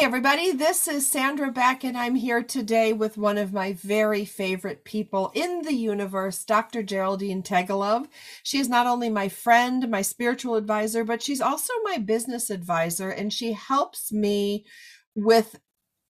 Hey, everybody, this is Sandra Beck, and I'm here today with one of my very favorite people in the universe, Dr. Geraldine Teggelove. She is not only my friend, my spiritual advisor, but she's also my business advisor, and she helps me with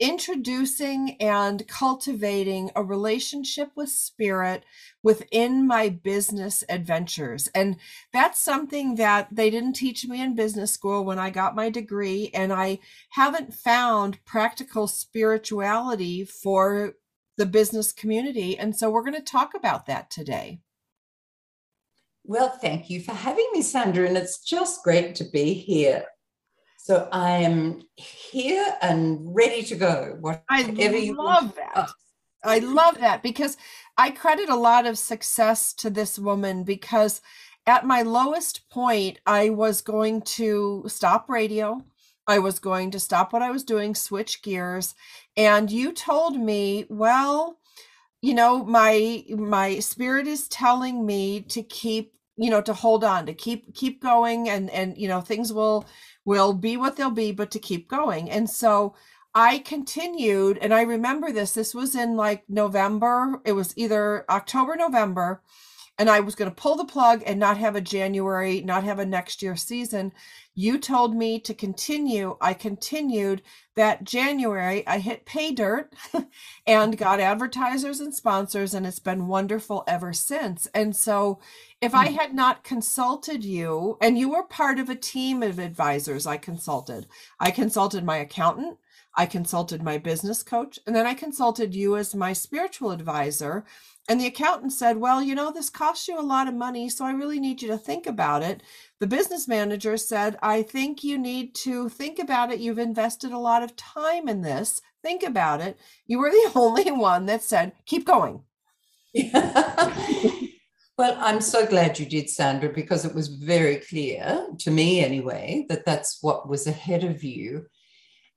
introducing and cultivating a relationship with spirit within my business adventures. And that's something that they didn't teach me in business school when I got my degree. And I haven't found practical spirituality for the business community. And so we're going to talk about that today. Well, thank you for having me, Sandra. And it's just great to be here. So I am here and ready to go. Whatever I you love that. I love that because I credit a lot of success to this woman because at my lowest point, I was going to stop radio. I was going to stop what I was doing, switch gears. And you told me, well, you know, my my spirit is telling me to keep, you know, to hold on, to keep keep going and and you know, things will will be what they'll be, but to keep going. And so I continued, and I remember this. This was in like November. It was either October, November, and I was going to pull the plug and not have a January, not have a next year season. You told me to continue. I continued that January. I hit pay dirt and got advertisers and sponsors, and it's been wonderful ever since. And so, if I had not consulted you, and you were part of a team of advisors I consulted, I consulted my accountant. I consulted my business coach and then I consulted you as my spiritual advisor. And the accountant said, Well, you know, this costs you a lot of money, so I really need you to think about it. The business manager said, I think you need to think about it. You've invested a lot of time in this. Think about it. You were the only one that said, Keep going. well, I'm so glad you did, Sandra, because it was very clear to me, anyway, that that's what was ahead of you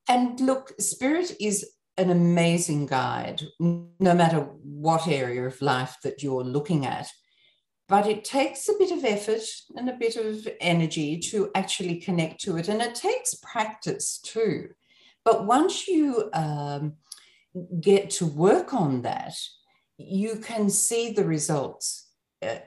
and look, spirit is an amazing guide, no matter what area of life that you're looking at. But it takes a bit of effort and a bit of energy to actually connect to it. And it takes practice too. But once you um, get to work on that, you can see the results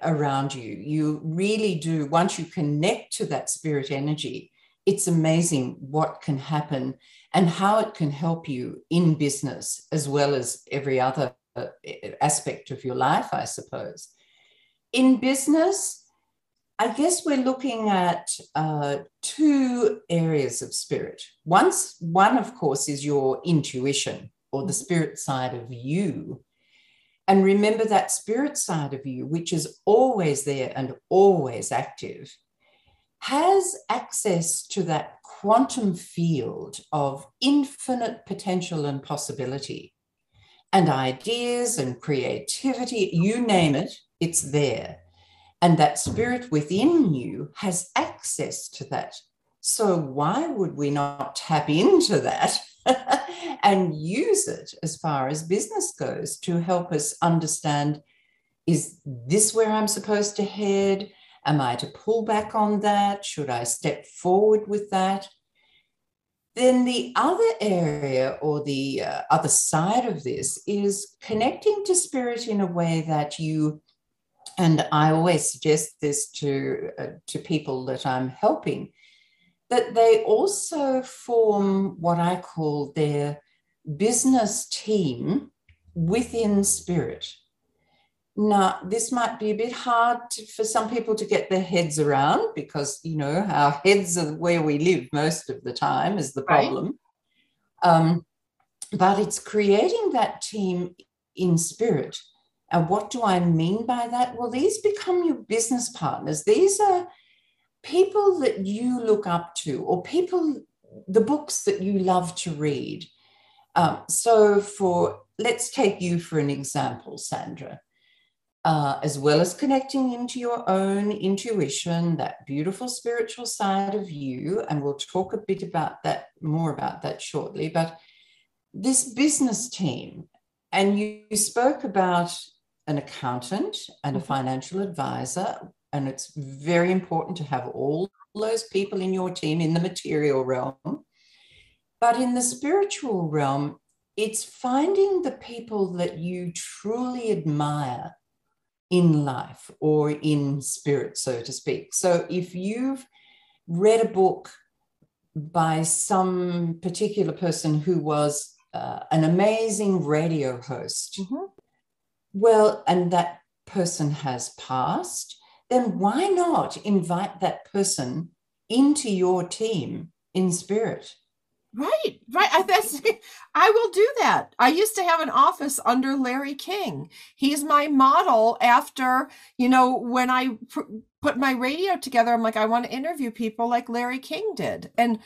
around you. You really do. Once you connect to that spirit energy, it's amazing what can happen and how it can help you in business as well as every other uh, aspect of your life, I suppose. In business, I guess we're looking at uh, two areas of spirit. Once, one, of course, is your intuition or the spirit side of you. And remember that spirit side of you, which is always there and always active, has access to that quantum field of infinite potential and possibility and ideas and creativity, you name it, it's there. And that spirit within you has access to that. So, why would we not tap into that and use it as far as business goes to help us understand is this where I'm supposed to head? Am I to pull back on that? Should I step forward with that? Then the other area or the uh, other side of this is connecting to spirit in a way that you, and I always suggest this to, uh, to people that I'm helping, that they also form what I call their business team within spirit. Now, this might be a bit hard to, for some people to get their heads around because, you know, our heads are where we live most of the time is the problem. Right. Um, but it's creating that team in spirit. And what do I mean by that? Well, these become your business partners. These are people that you look up to, or people, the books that you love to read. Um, so, for let's take you for an example, Sandra. Uh, as well as connecting into your own intuition, that beautiful spiritual side of you, and we'll talk a bit about that more about that shortly. But this business team, and you, you spoke about an accountant and a mm-hmm. financial advisor, and it's very important to have all those people in your team in the material realm. But in the spiritual realm, it's finding the people that you truly admire in life or in spirit, so to speak. So if you've read a book by some particular person who was uh, an amazing radio host, mm-hmm. well, and that person has passed, then why not invite that person into your team in spirit? Right, right. I, that's, I will do that. I used to have an office under Larry King. He's my model after, you know, when I pr- put my radio together, I'm like, I want to interview people like Larry King did. And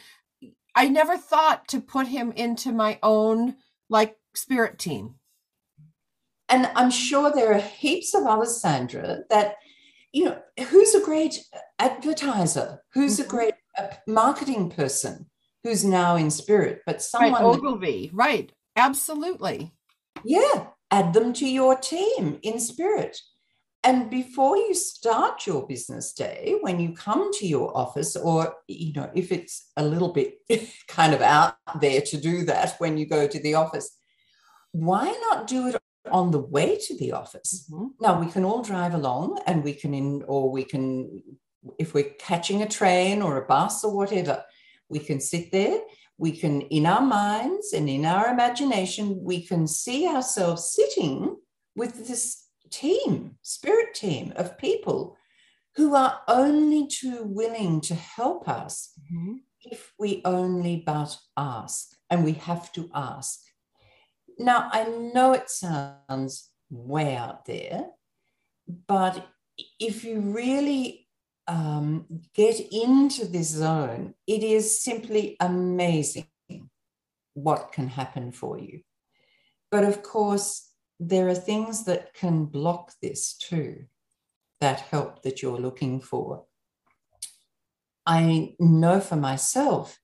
I never thought to put him into my own like spirit team. And I'm sure there are heaps of others, Sandra, that, you know, who's a great advertiser? Who's mm-hmm. a great uh, marketing person? who's now in spirit, but someone right, Ogilvy, that, right? Absolutely. Yeah, add them to your team in spirit. And before you start your business day, when you come to your office, or you know, if it's a little bit kind of out there to do that when you go to the office, why not do it on the way to the office? Mm-hmm. Now we can all drive along and we can in or we can if we're catching a train or a bus or whatever, we can sit there, we can, in our minds and in our imagination, we can see ourselves sitting with this team, spirit team of people who are only too willing to help us mm-hmm. if we only but ask. And we have to ask. Now, I know it sounds way out there, but if you really um, get into this zone, it is simply amazing what can happen for you. But of course, there are things that can block this too, that help that you're looking for. I know for myself,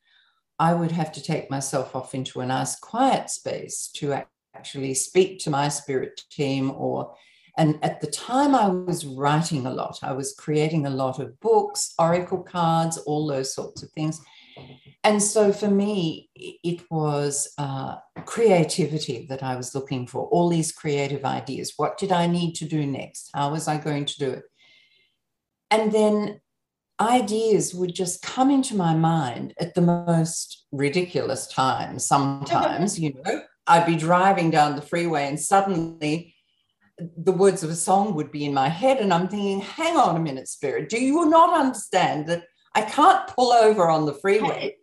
I would have to take myself off into a nice quiet space to actually speak to my spirit team or and at the time, I was writing a lot. I was creating a lot of books, oracle cards, all those sorts of things. And so for me, it was uh, creativity that I was looking for, all these creative ideas. What did I need to do next? How was I going to do it? And then ideas would just come into my mind at the most ridiculous times. Sometimes, you know, I'd be driving down the freeway and suddenly the words of a song would be in my head. And I'm thinking, hang on a minute, Spirit, do you not understand that I can't pull over on the freeway?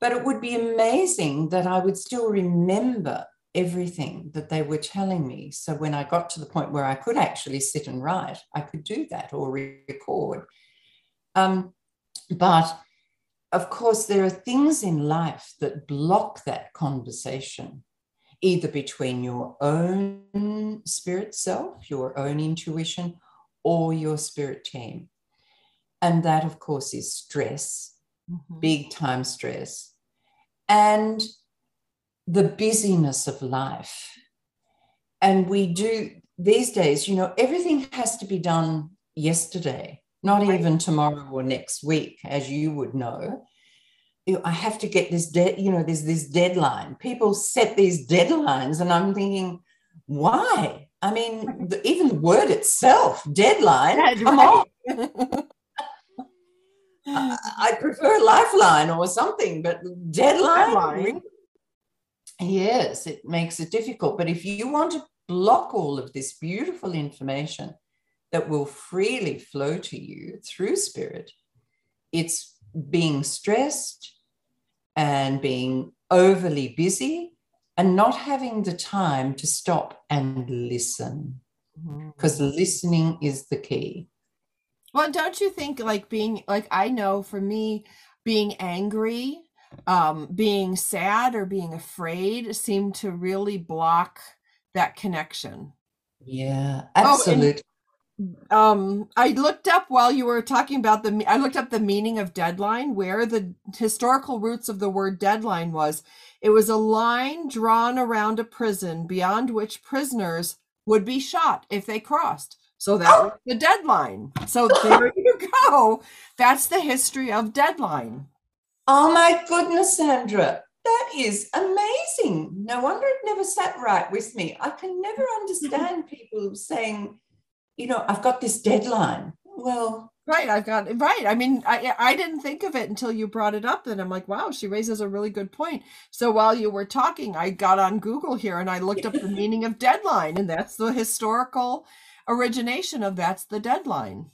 But it would be amazing that I would still remember everything that they were telling me. So when I got to the point where I could actually sit and write, I could do that or record. Um, but of course, there are things in life that block that conversation either between your own spirit self, your own intuition, or your spirit team. And that, of course, is stress, mm-hmm. big time stress, and the busyness of life. And we do these days, you know, everything has to be done yesterday, not even tomorrow or next week, as you would know. I have to get this you know, there's this deadline. People set these deadlines, and I'm thinking, why? I mean, the, even the word itself, deadline, That's come right. on. I, I prefer lifeline or something, but deadline. deadline. Yes, it makes it difficult. But if you want to block all of this beautiful information that will freely flow to you through spirit, it's being stressed, and being overly busy and not having the time to stop and listen because mm-hmm. listening is the key Well, don't you think like being like I know for me being angry, um being sad or being afraid seem to really block that connection. Yeah, absolutely. Oh, um I looked up while you were talking about the I looked up the meaning of deadline where the historical roots of the word deadline was. It was a line drawn around a prison beyond which prisoners would be shot if they crossed. So that was the deadline. So there you go. That's the history of deadline. Oh my goodness, Sandra. That is amazing. No wonder it never sat right with me. I can never understand people saying, you know, I've got this deadline. Well, right, I've got right. I mean, I I didn't think of it until you brought it up, and I'm like, wow, she raises a really good point. So while you were talking, I got on Google here and I looked up the meaning of deadline, and that's the historical origination of that's the deadline.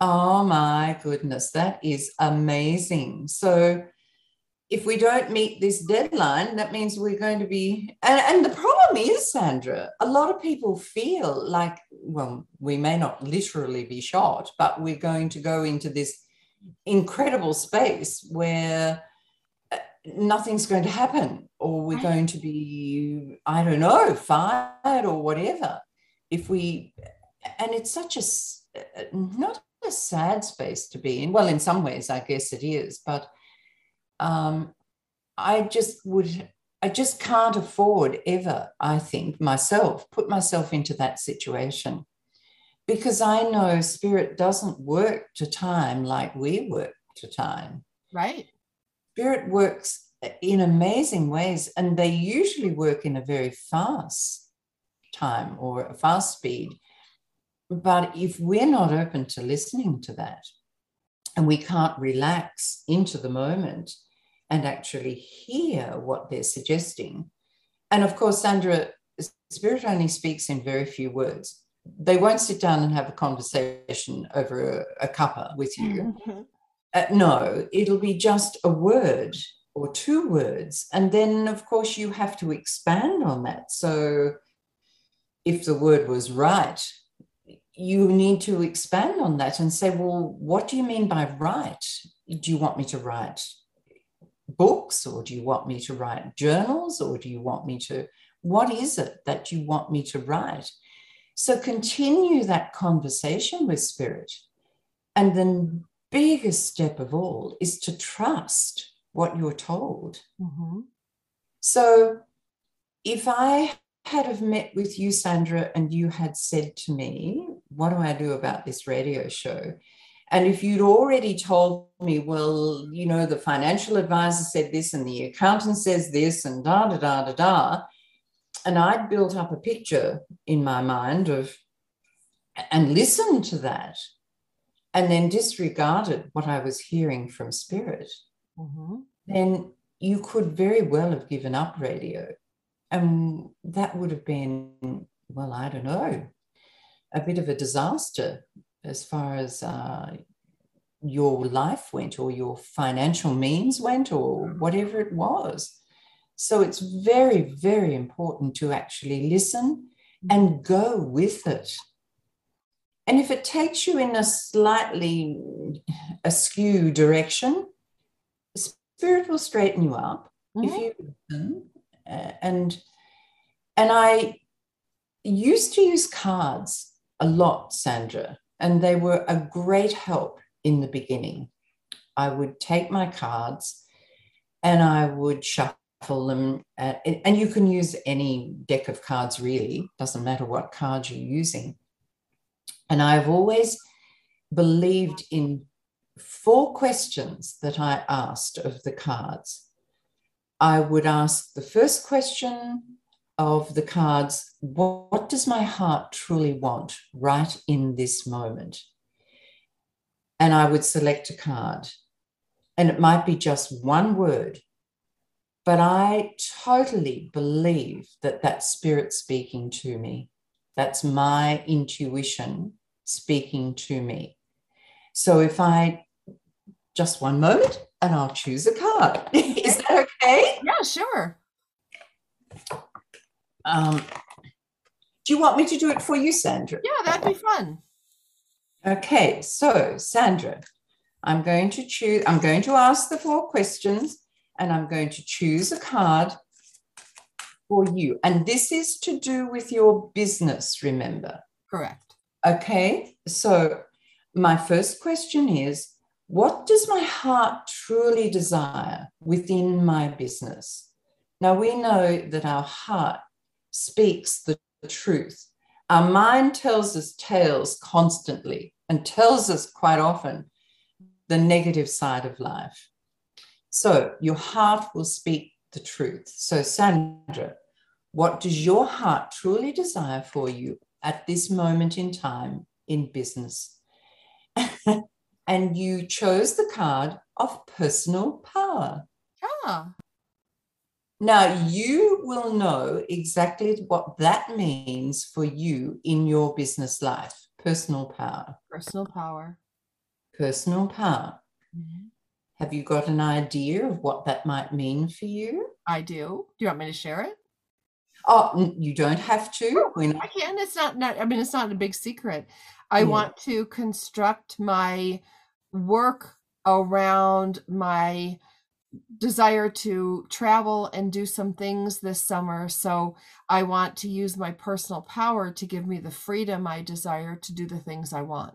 Oh my goodness, that is amazing. So if we don't meet this deadline, that means we're going to be. And, and, the problem is, Sandra, a lot of people feel like, well, we may not literally be shot, but we're going to go into this incredible space where uh, nothing's going to happen, or we're going to be, I don't know, fired or whatever. If we and it's such a uh, not a sad space to be in. Well, in some ways, I guess it is, but um, I just would, I just can't afford ever, I think, myself, put myself into that situation because I know spirit doesn't work to time like we work to time. Right. Spirit works in amazing ways, and they usually work in a very fast time or a fast speed. But if we're not open to listening to that and we can't relax into the moment and actually hear what they're suggesting, and of course, Sandra, spirit only speaks in very few words. They won't sit down and have a conversation over a, a cuppa with you. Mm-hmm. Uh, no, it'll be just a word or two words. And then, of course, you have to expand on that. So, if the word was right, you need to expand on that and say, well, what do you mean by right? Do you want me to write books or do you want me to write journals or do you want me to, what is it that you want me to write? So continue that conversation with spirit. And the biggest step of all is to trust what you're told. Mm-hmm. So if I had have met with you, Sandra, and you had said to me, What do I do about this radio show? And if you'd already told me, well, you know, the financial advisor said this and the accountant says this and da da da da da, and I'd built up a picture in my mind of and listened to that and then disregarded what I was hearing from spirit, mm-hmm. then you could very well have given up radio and that would have been, well, I don't know, a bit of a disaster as far as uh, your life went or your financial means went or whatever it was. So it's very, very important to actually listen and go with it. And if it takes you in a slightly askew direction, spirit will straighten you up. Mm-hmm. If you listen and and I used to use cards a lot, Sandra, and they were a great help in the beginning. I would take my cards and I would shuffle them, at, and you can use any deck of cards really, doesn't matter what cards you're using. And I've always believed in four questions that I asked of the cards. I would ask the first question of the cards what does my heart truly want right in this moment? And I would select a card. And it might be just one word, but I totally believe that that spirit speaking to me. That's my intuition speaking to me. So if I just one moment and I'll choose a card. Is that okay? Yeah, sure. Um, do you want me to do it for you, Sandra? Yeah, that'd be fun. Okay, so Sandra, I'm going to choose, I'm going to ask the four questions and I'm going to choose a card for you. And this is to do with your business, remember? Correct. Okay, so my first question is what does my heart truly desire within my business? Now, we know that our heart speaks the truth. Our mind tells us tales constantly and tells us quite often the negative side of life. So, your heart will speak the truth. So, Sandra, what does your heart truly desire for you at this moment in time in business? and you chose the card of personal power. Ah. Now, you will know exactly what that means for you in your business life personal power. Personal power. Personal power. Mm-hmm. Have you got an idea of what that might mean for you? I do. Do you want me to share it? Oh, you don't have to. Not- I can. It's not, not. I mean, it's not a big secret. I yeah. want to construct my work around my desire to travel and do some things this summer. So I want to use my personal power to give me the freedom I desire to do the things I want.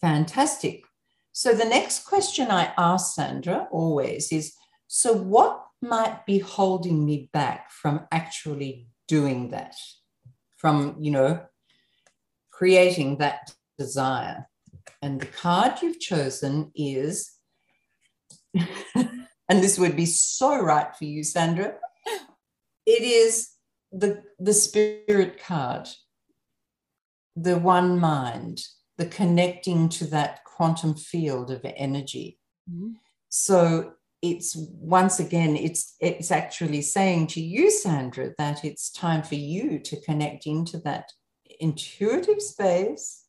Fantastic. So the next question I ask Sandra always is so what might be holding me back from actually doing that? From, you know, creating that desire. And the card you've chosen is, and this would be so right for you, Sandra. It is the, the spirit card, the one mind, the connecting to that quantum field of energy. Mm-hmm. So it's once again, it's it's actually saying to you, Sandra, that it's time for you to connect into that intuitive space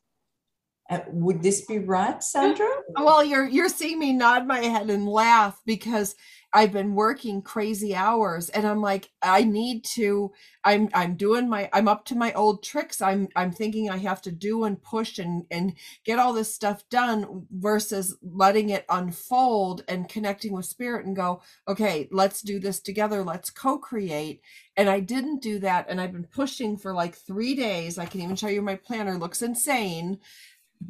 uh, would this be right, Sandra? Well, you're you're seeing me nod my head and laugh because I've been working crazy hours and I'm like I need to I'm I'm doing my I'm up to my old tricks. I'm I'm thinking I have to do and push and and get all this stuff done versus letting it unfold and connecting with spirit and go, "Okay, let's do this together. Let's co-create." And I didn't do that and I've been pushing for like 3 days. I can even show you my planner looks insane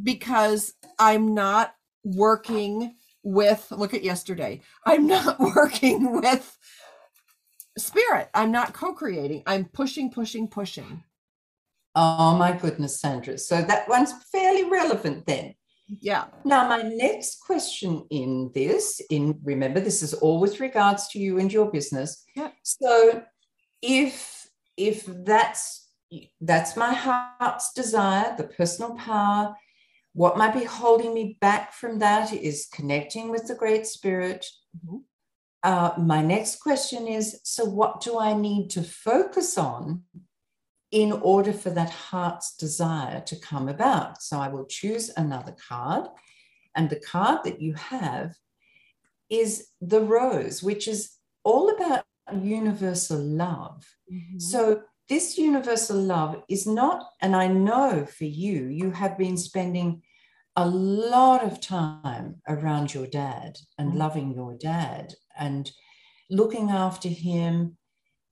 because I'm not working with look at yesterday. I'm not working with spirit. I'm not co-creating. I'm pushing, pushing, pushing. Oh my goodness, Sandra. So that one's fairly relevant then. Yeah. Now, my next question in this, in remember, this is all with regards to you and your business. Yeah. So if if that's that's my heart's desire, the personal power, what might be holding me back from that is connecting with the Great Spirit. Mm-hmm. Uh, my next question is so, what do I need to focus on in order for that heart's desire to come about? So, I will choose another card. And the card that you have is the rose, which is all about universal love. Mm-hmm. So, this universal love is not, and I know for you, you have been spending a lot of time around your dad and mm. loving your dad and looking after him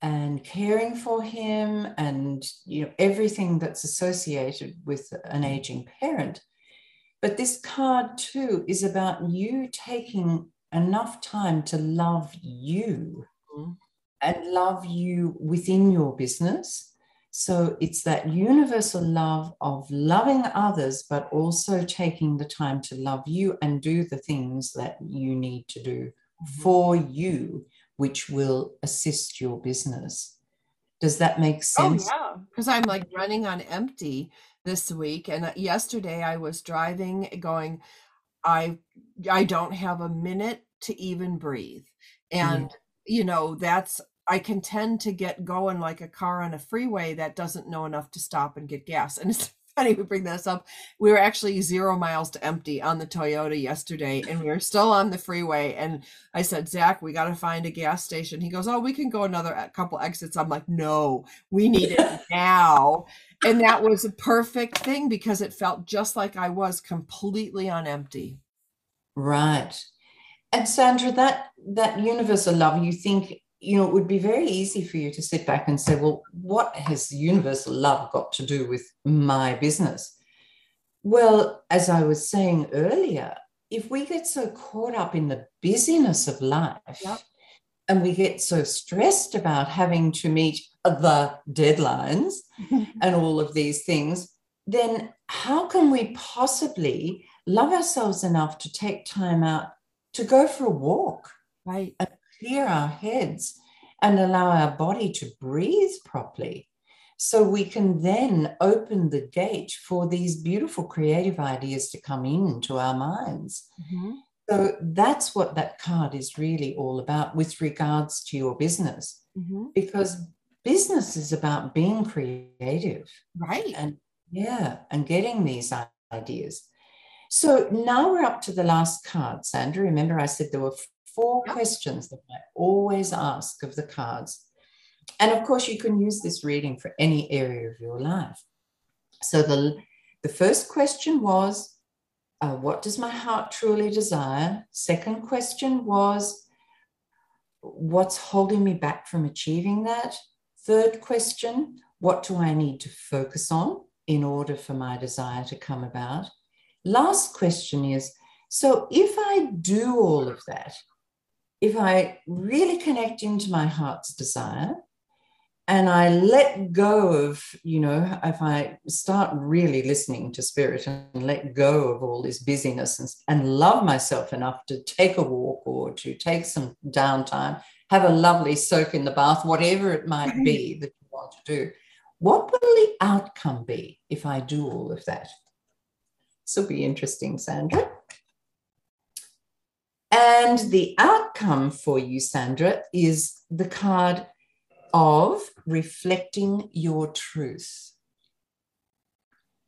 and caring for him and you know everything that's associated with an aging parent. But this card too is about you taking enough time to love you and love you within your business. So it's that universal love of loving others, but also taking the time to love you and do the things that you need to do mm-hmm. for you, which will assist your business. Does that make oh, sense? Oh, yeah. Because I'm like running on empty this week. And uh, yesterday I was driving going, I I don't have a minute to even breathe. And mm you know that's i can tend to get going like a car on a freeway that doesn't know enough to stop and get gas and it's funny we bring this up. We were actually zero miles to empty on the Toyota yesterday, and we were still on the freeway. And I said, Zach, we got to find a gas station. He goes, Oh, we can go another couple exits. I'm like, No, we need it now. and that was a perfect thing because it felt just like I was completely on empty. Right. And Sandra, that that universal love, you think you know, it would be very easy for you to sit back and say, well, what has universal love got to do with my business? Well, as I was saying earlier, if we get so caught up in the busyness of life yep. and we get so stressed about having to meet the deadlines and all of these things, then how can we possibly love ourselves enough to take time out to go for a walk? Right. And clear our heads and allow our body to breathe properly. So we can then open the gate for these beautiful creative ideas to come into our minds. Mm-hmm. So that's what that card is really all about with regards to your business. Mm-hmm. Because business is about being creative. Right. And yeah, and getting these ideas. So now we're up to the last card, Sandra. Remember, I said there were four yep. questions that I always ask of the cards. And of course, you can use this reading for any area of your life. So the, the first question was, uh, What does my heart truly desire? Second question was, What's holding me back from achieving that? Third question, What do I need to focus on in order for my desire to come about? Last question is, so if I do all of that, if I really connect into my heart's desire and I let go of, you know, if I start really listening to spirit and let go of all this busyness and, and love myself enough to take a walk or to take some downtime, have a lovely soak in the bath, whatever it might mm-hmm. be that you want to do, what will the outcome be if I do all of that? This will be interesting, Sandra. And the outcome for you, Sandra, is the card of reflecting your truth.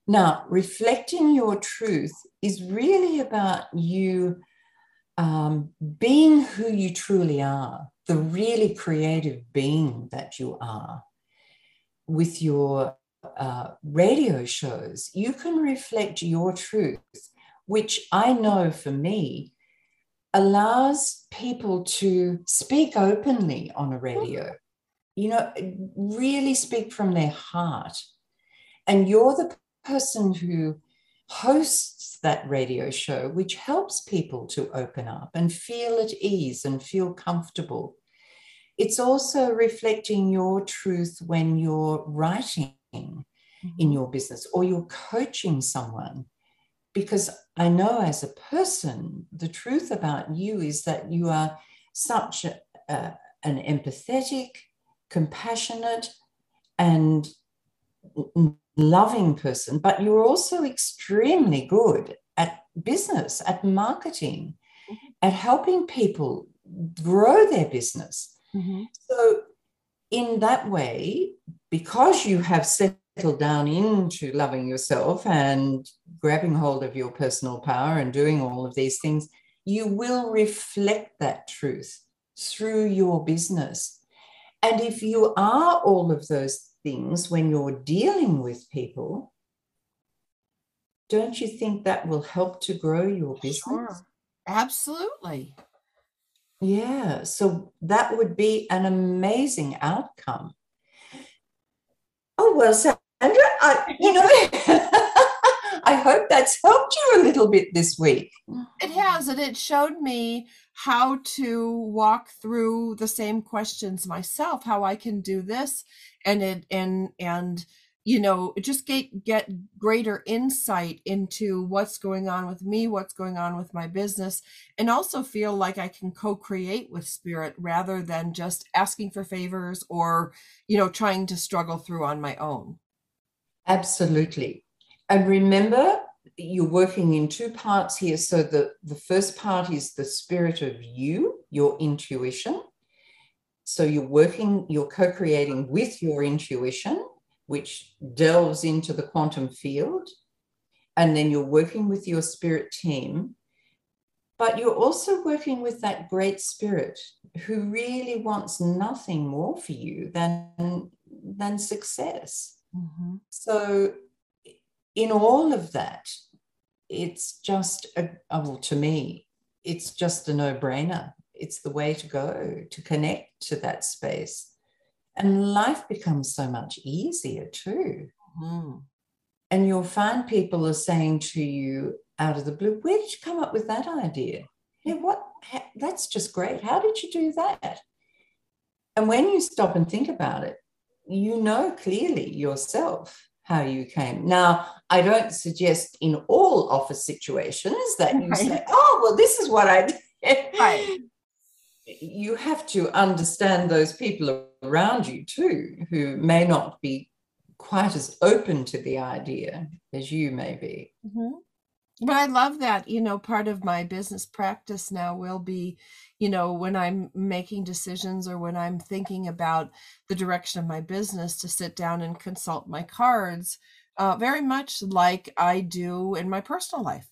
Now, reflecting your truth is really about you um, being who you truly are, the really creative being that you are. With your uh, radio shows, you can reflect your truth, which I know for me allows people to speak openly on a radio, you know, really speak from their heart. And you're the person who hosts that radio show, which helps people to open up and feel at ease and feel comfortable. It's also reflecting your truth when you're writing in mm-hmm. your business or you're coaching someone because I know as a person, the truth about you is that you are such a, a, an empathetic, compassionate, and loving person, but you're also extremely good at business, at marketing, mm-hmm. at helping people grow their business. Mm-hmm. So, in that way, because you have settled down into loving yourself and grabbing hold of your personal power and doing all of these things, you will reflect that truth through your business. And if you are all of those things when you're dealing with people, don't you think that will help to grow your business? Sure. Absolutely. Yeah. So that would be an amazing outcome. Oh, well, Sandra, I, you know, I hope that's helped you a little bit this week. It has, and it showed me how to walk through the same questions myself, how I can do this, and it and and you know just get get greater insight into what's going on with me what's going on with my business and also feel like i can co-create with spirit rather than just asking for favors or you know trying to struggle through on my own. Absolutely. And remember you're working in two parts here. So the the first part is the spirit of you your intuition. So you're working you're co-creating with your intuition which delves into the quantum field. And then you're working with your spirit team. But you're also working with that great spirit who really wants nothing more for you than, than success. Mm-hmm. So, in all of that, it's just a, well, to me, it's just a no brainer. It's the way to go to connect to that space. And life becomes so much easier too. Mm-hmm. And you'll find people are saying to you out of the blue, Where did you come up with that idea? Yeah, what? That's just great. How did you do that? And when you stop and think about it, you know clearly yourself how you came. Now, I don't suggest in all office situations that you right. say, oh, well, this is what I did. Right. You have to understand those people around you too, who may not be quite as open to the idea as you may be. Mm-hmm. But I love that, you know, part of my business practice now will be, you know, when I'm making decisions or when I'm thinking about the direction of my business to sit down and consult my cards, uh, very much like I do in my personal life.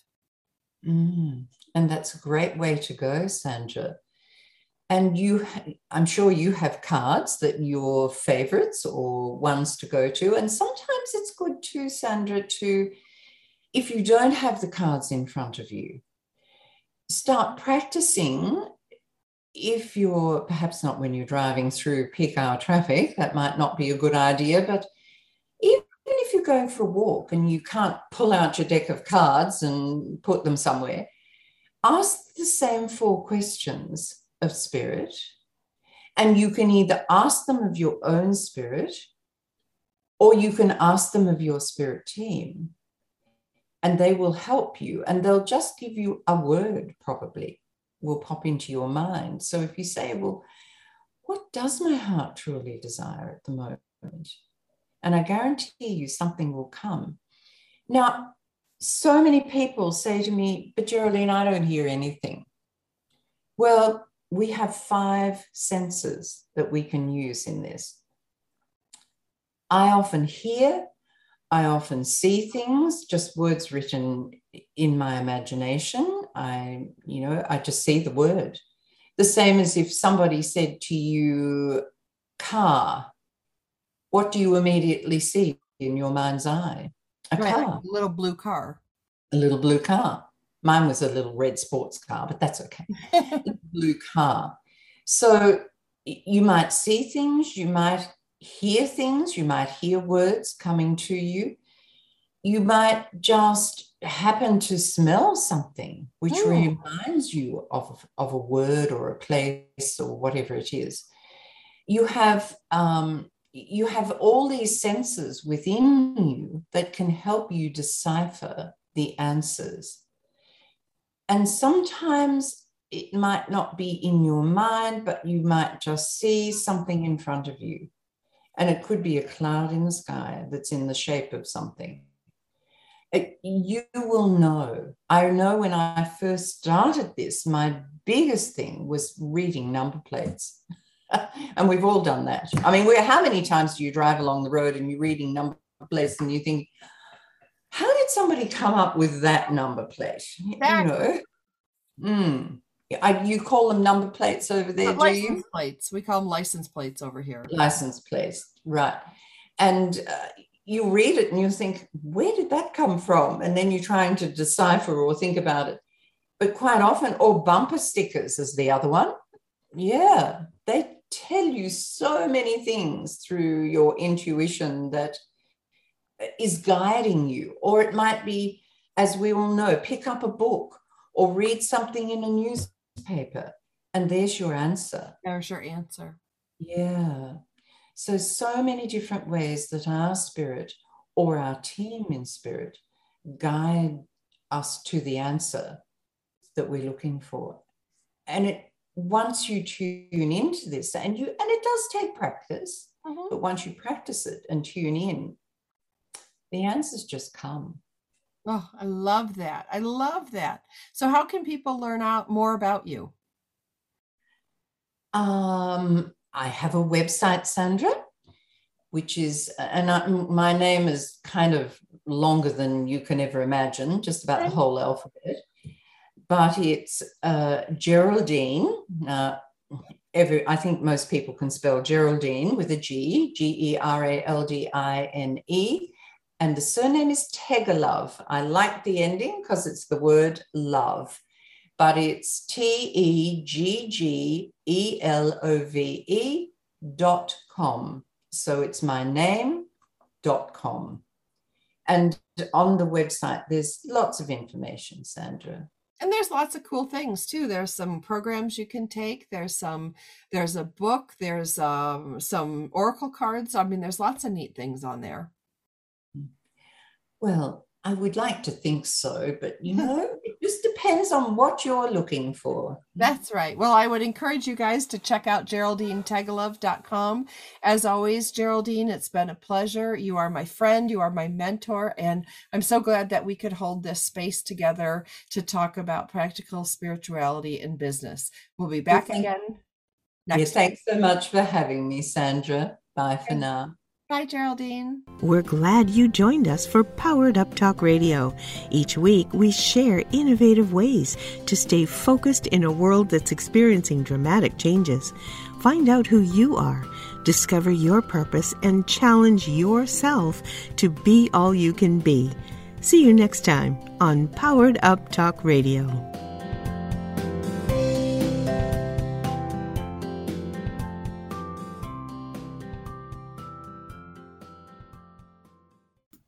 Mm, and that's a great way to go, Sandra. And you, I'm sure you have cards that your favorites or ones to go to. And sometimes it's good too, Sandra, to if you don't have the cards in front of you, start practicing. If you're perhaps not when you're driving through peak hour traffic, that might not be a good idea, but even if you're going for a walk and you can't pull out your deck of cards and put them somewhere, ask the same four questions of spirit. And you can either ask them of your own spirit or you can ask them of your spirit team and they will help you and they'll just give you a word probably will pop into your mind. So if you say well what does my heart truly desire at the moment? And i guarantee you something will come. Now so many people say to me but geraldine i don't hear anything. Well we have five senses that we can use in this i often hear I often see things, just words written in my imagination. I, you know, I just see the word. The same as if somebody said to you, car, what do you immediately see in your mind's eye? A right, car. A little blue car. A little blue car. Mine was a little red sports car, but that's okay. blue car. So you might see things, you might hear things, you might hear words coming to you. You might just happen to smell something which oh. reminds you of, of a word or a place or whatever it is. You have um, you have all these senses within you that can help you decipher the answers. And sometimes it might not be in your mind, but you might just see something in front of you. And it could be a cloud in the sky that's in the shape of something. It, you will know. I know when I first started this, my biggest thing was reading number plates. and we've all done that. I mean, where how many times do you drive along the road and you're reading number plates and you think, how did somebody come up with that number plate? Exactly. You know, mm. I, you call them number plates over there, do license you? plates. We call them license plates over here. License plates, right. And uh, you read it and you think, where did that come from? And then you're trying to decipher or think about it. But quite often, or bumper stickers is the other one. Yeah, they tell you so many things through your intuition that is guiding you. Or it might be, as we all know, pick up a book or read something in a news paper and there's your answer. There's your answer. Yeah. So so many different ways that our spirit or our team in spirit guide us to the answer that we're looking for. And it once you tune into this and you and it does take practice mm-hmm. but once you practice it and tune in the answers just come Oh, I love that. I love that. So, how can people learn out more about you? Um, I have a website, Sandra, which is, and I, my name is kind of longer than you can ever imagine, just about the whole alphabet. But it's uh, Geraldine. Uh, every, I think most people can spell Geraldine with a G, G E R A L D I N E. And the surname is Teggelove. I like the ending because it's the word love, but it's T E G G E L O V E dot com. So it's my name dot com. And on the website, there's lots of information, Sandra and there's lots of cool things too there's some programs you can take there's some there's a book there's um, some oracle cards i mean there's lots of neat things on there well I would like to think so, but you know, it just depends on what you're looking for. That's right. Well, I would encourage you guys to check out GeraldineTeggelove.com. As always, Geraldine, it's been a pleasure. You are my friend, you are my mentor, and I'm so glad that we could hold this space together to talk about practical spirituality in business. We'll be back well, again next. Yeah, thanks so much for having me, Sandra. Bye for now. Bye, Geraldine. We're glad you joined us for Powered Up Talk Radio. Each week, we share innovative ways to stay focused in a world that's experiencing dramatic changes. Find out who you are, discover your purpose, and challenge yourself to be all you can be. See you next time on Powered Up Talk Radio.